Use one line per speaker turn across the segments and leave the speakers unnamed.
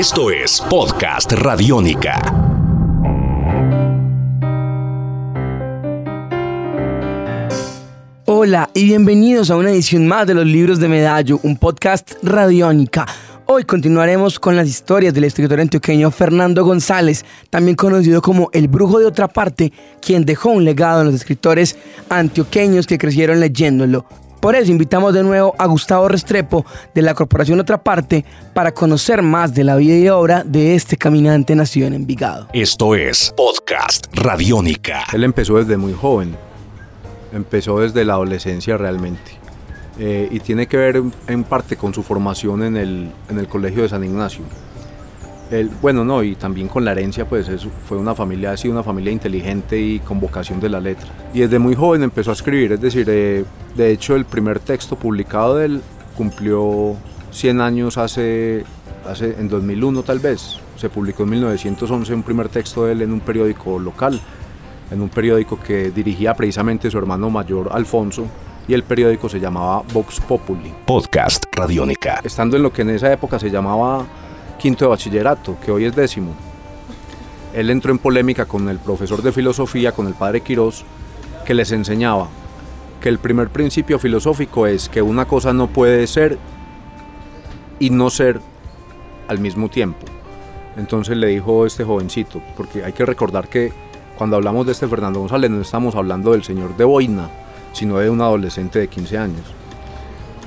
Esto es Podcast Radiónica.
Hola y bienvenidos a una edición más de los libros de Medallo, un podcast radiónica. Hoy continuaremos con las historias del escritor antioqueño Fernando González, también conocido como el brujo de otra parte, quien dejó un legado en los escritores antioqueños que crecieron leyéndolo. Por eso invitamos de nuevo a Gustavo Restrepo de la Corporación Otra Parte para conocer más de la vida y obra de este caminante nacido en Envigado.
Esto es Podcast Radiónica.
Él empezó desde muy joven, empezó desde la adolescencia realmente. Eh, y tiene que ver en parte con su formación en el, en el Colegio de San Ignacio. Él, bueno, no, y también con la herencia, pues fue una familia, ha sido una familia inteligente y con vocación de la letra. Y desde muy joven empezó a escribir, es decir, eh, de hecho el primer texto publicado de él cumplió 100 años hace, hace, en 2001 tal vez. Se publicó en 1911 un primer texto de él en un periódico local, en un periódico que dirigía precisamente su hermano mayor Alfonso, y el periódico se llamaba Vox Populi.
Podcast Radiónica.
Estando en lo que en esa época se llamaba quinto de bachillerato, que hoy es décimo. Él entró en polémica con el profesor de filosofía, con el padre Quirós, que les enseñaba que el primer principio filosófico es que una cosa no puede ser y no ser al mismo tiempo. Entonces le dijo este jovencito, porque hay que recordar que cuando hablamos de este Fernando González no estamos hablando del señor de Boina, sino de un adolescente de 15 años.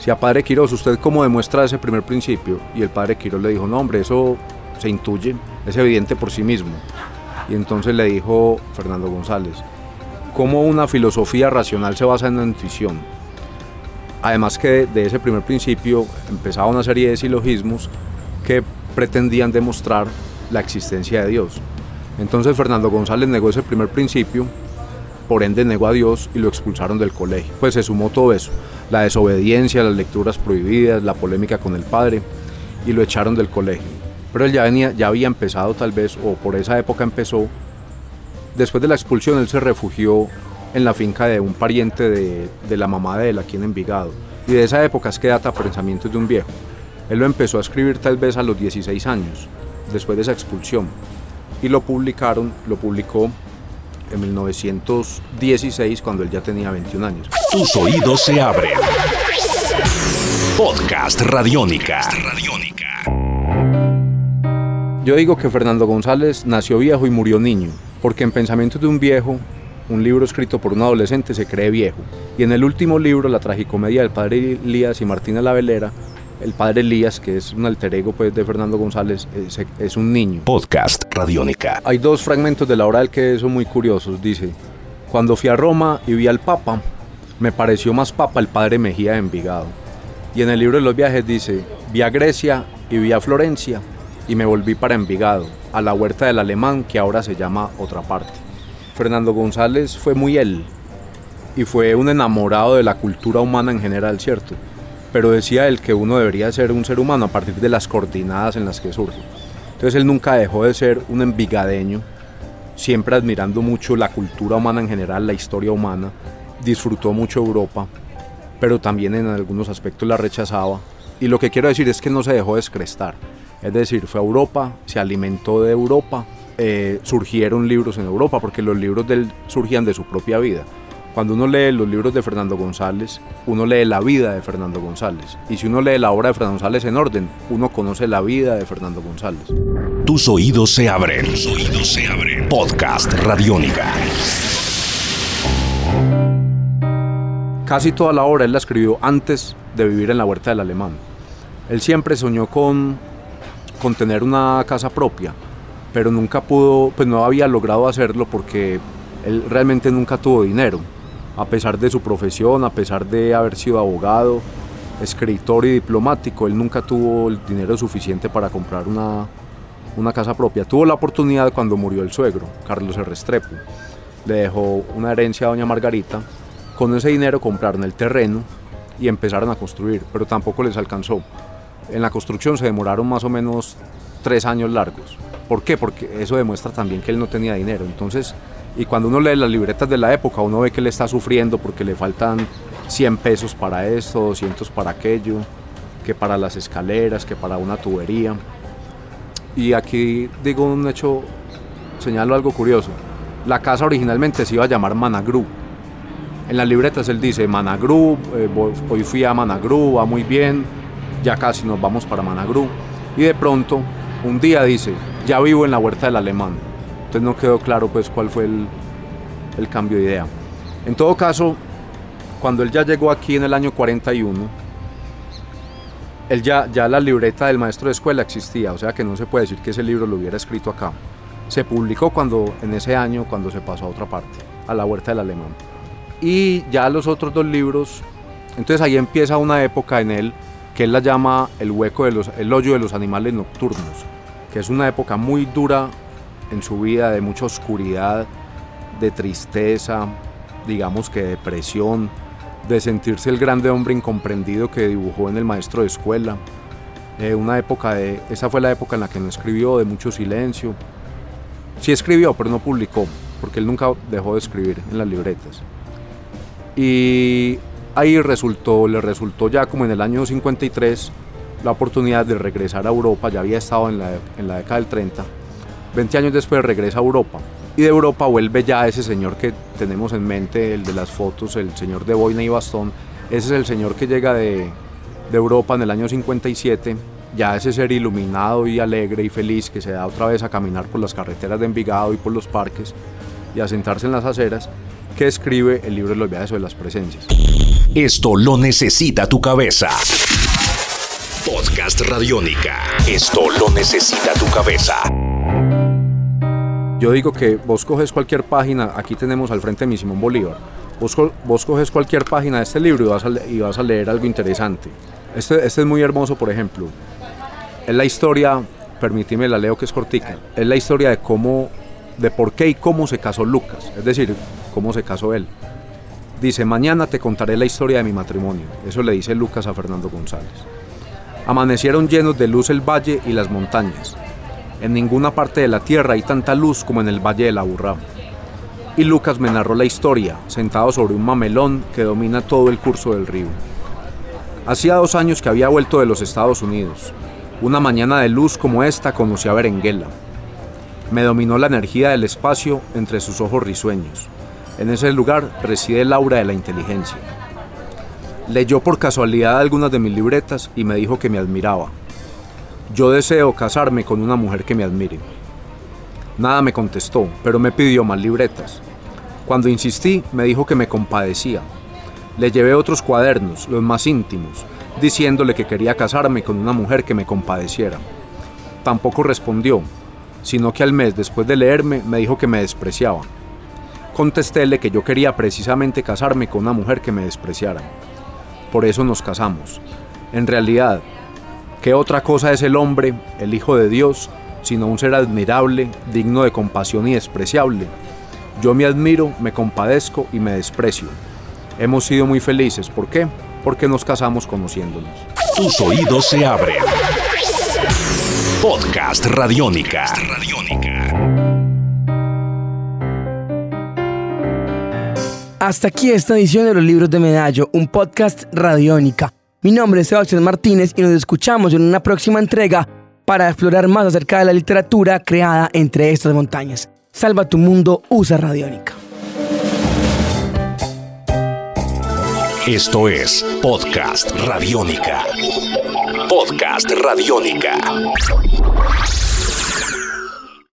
Si a padre Quiroz, ¿usted cómo demuestra ese primer principio? Y el padre Quiroz le dijo, no hombre, eso se intuye, es evidente por sí mismo. Y entonces le dijo Fernando González, ¿cómo una filosofía racional se basa en la intuición? Además que de ese primer principio empezaba una serie de silogismos que pretendían demostrar la existencia de Dios. Entonces Fernando González negó ese primer principio por ende negó a Dios y lo expulsaron del colegio. Pues se sumó todo eso, la desobediencia, las lecturas prohibidas, la polémica con el padre, y lo echaron del colegio. Pero él ya, venía, ya había empezado tal vez, o por esa época empezó, después de la expulsión él se refugió en la finca de un pariente de, la mamá de él aquí en Envigado. Y de esa época es que data Pensamientos de un viejo. Él lo empezó a escribir tal vez a los 16 años, después de esa expulsión. Y lo publicaron, lo publicó en 1916 cuando él ya tenía 21 años.
Tus oídos se abren. Podcast Radiónica.
Yo digo que Fernando González nació viejo y murió niño, porque en Pensamientos de un viejo, un libro escrito por un adolescente, se cree viejo. Y en el último libro, La tragicomedia del padre Elías y Martina la Velera, el padre Elías, que es un alter ego pues, de Fernando González, es, es, un niño.
Podcast
Hay dos fragmentos de la obra del que son muy curiosos. Dice, cuando fui a Roma y vi al Papa, me pareció más Papa el padre Mejía de Envigado. Y en el libro de los viajes dice, vi a Grecia y vi a Florencia y me volví para Envigado, a la huerta del alemán que ahora se llama otra parte. Fernando González fue muy él y fue un enamorado de la cultura humana en general, ¿cierto? pero decía él que uno debería ser un ser humano a partir de las coordinadas en las que surge. Entonces él nunca dejó de ser un envigadeño, siempre admirando mucho la cultura humana en general, la historia humana, disfrutó mucho Europa, pero también en algunos aspectos la rechazaba. Y lo que quiero decir es que no se dejó descrestar, es decir, fue a Europa, se alimentó de Europa, eh, surgieron libros en Europa, porque los libros de él surgían de su propia vida. Cuando uno lee los libros de Fernando González, uno lee la vida de Fernando González. Y si uno lee la obra de Fernando González en orden, uno conoce la vida de Fernando González.
Tus oídos se abren. Tus oídos se abren. Podcast Radiónica.
Casi toda la obra él la escribió antes de vivir en la huerta del alemán. Él siempre soñó con, con tener una casa propia, pero nunca pudo, pues no había logrado hacerlo porque él realmente nunca tuvo dinero, a pesar de su profesión, a pesar de haber sido abogado, escritor y diplomático, él nunca tuvo el dinero suficiente para comprar una, una casa propia. Tuvo la oportunidad cuando murió el suegro, Carlos Restrepo. Le dejó una herencia a doña Margarita. Con ese dinero compraron el terreno y empezaron a construir, pero tampoco les alcanzó. En la construcción se demoraron más o menos tres años largos. ¿Por qué? Porque eso demuestra también que él no tenía dinero. Entonces, y cuando uno lee las libretas de la época, uno ve que él está sufriendo porque le faltan 100 pesos para esto, 200 para aquello, que para las escaleras, que para una tubería. y aquí digo un hecho, señalo algo curioso. La casa originalmente se iba a llamar Managru. En las libretas él dice Managru, eh, hoy fui a Managru, va muy bien, ya casi nos vamos para Managru. Y de pronto, un día dice, ya vivo en la huerta del alemán. Entonces no quedó claro pues cuál fue el, el cambio de idea. En todo caso, cuando él ya llegó aquí en el año 41, él ya, ya la libreta del maestro de escuela existía, o sea que no se puede decir que ese libro lo hubiera escrito acá. Se publicó cuando, en ese año cuando se pasó a otra parte, a la huerta del alemán. Y ya los otros dos libros, entonces ahí empieza una época en él que él la llama el hueco de los, el hoyo de los animales nocturnos, que es una época muy dura en su vida, de mucha oscuridad, de tristeza, digamos que depresión, de sentirse el grande hombre incomprendido que dibujó en el maestro de escuela. Eh, una época de, esa fue la época en la que no escribió, de mucho silencio. Sí escribió, pero no publicó, porque él nunca dejó de escribir en las libretas. Y ahí resultó, le resultó ya como en el año 53 la oportunidad de regresar a Europa, ya había estado en la, en la década del 30. 20 años después regresa a Europa y de Europa vuelve ya ese señor que tenemos en mente, el de las fotos, el señor de boina y bastón. Ese es el señor que llega de, Europa en el año 57, ya ese ser iluminado y alegre y feliz que se da otra vez a caminar por las carreteras de Envigado y por los parques y a sentarse en las aceras, que escribe el libro de los viajes de las presencias.
Esto lo necesita tu cabeza. Podcast Radiónica. Esto lo necesita tu cabeza.
Yo digo que vos coges cualquier página, aquí tenemos al frente de mi Simón Bolívar, vos, coges cualquier página de este libro y vas a, y vas a leer algo interesante. Este, este es muy hermoso, por ejemplo. Es la historia, permíteme la leo que es cortica, es la historia de cómo, de por qué y cómo se casó Lucas, es decir, cómo se casó él. Dice, mañana te contaré la historia de mi matrimonio. Eso le dice Lucas a Fernando González. Amanecieron llenos de luz el valle y las montañas. En ninguna parte de la tierra hay tanta luz como en el Valle de la Burra. Y Lucas me narró la historia, sentado sobre un mamelón que domina todo el curso del río. Hacía dos años que había vuelto de los Estados Unidos. Una mañana de luz como esta conocí a Berenguela. Me dominó la energía del espacio entre sus ojos risueños. En ese lugar reside el aura de la inteligencia. Leyó por casualidad algunas de mis libretas y me dijo que me admiraba. Yo deseo casarme con una mujer que me admire. Nada me contestó, pero me pidió más libretas. Cuando insistí, me dijo que me compadecía. Le llevé otros cuadernos, los más íntimos, diciéndole que quería casarme con una mujer que me compadeciera. Tampoco respondió, sino que al mes después de leerme me dijo que me despreciaba. Contestéle que yo quería precisamente casarme con una mujer que me despreciara. Por eso nos casamos. En realidad, ¿Qué otra cosa es el hombre, el Hijo de Dios, sino un ser admirable, digno de compasión y despreciable? Yo me admiro, me compadezco y me desprecio. Hemos sido muy felices. ¿Por qué? Porque nos casamos conociéndonos.
Tus oídos se abren. Podcast Radiónica.
Hasta aquí esta edición de los libros de Medallo, un podcast Radiónica. Mi nombre es Sebastián Martínez y nos escuchamos en una próxima entrega para explorar más acerca de la literatura creada entre estas montañas. Salva tu mundo, usa Radiónica.
Esto es Podcast Radiónica. Podcast Radiónica.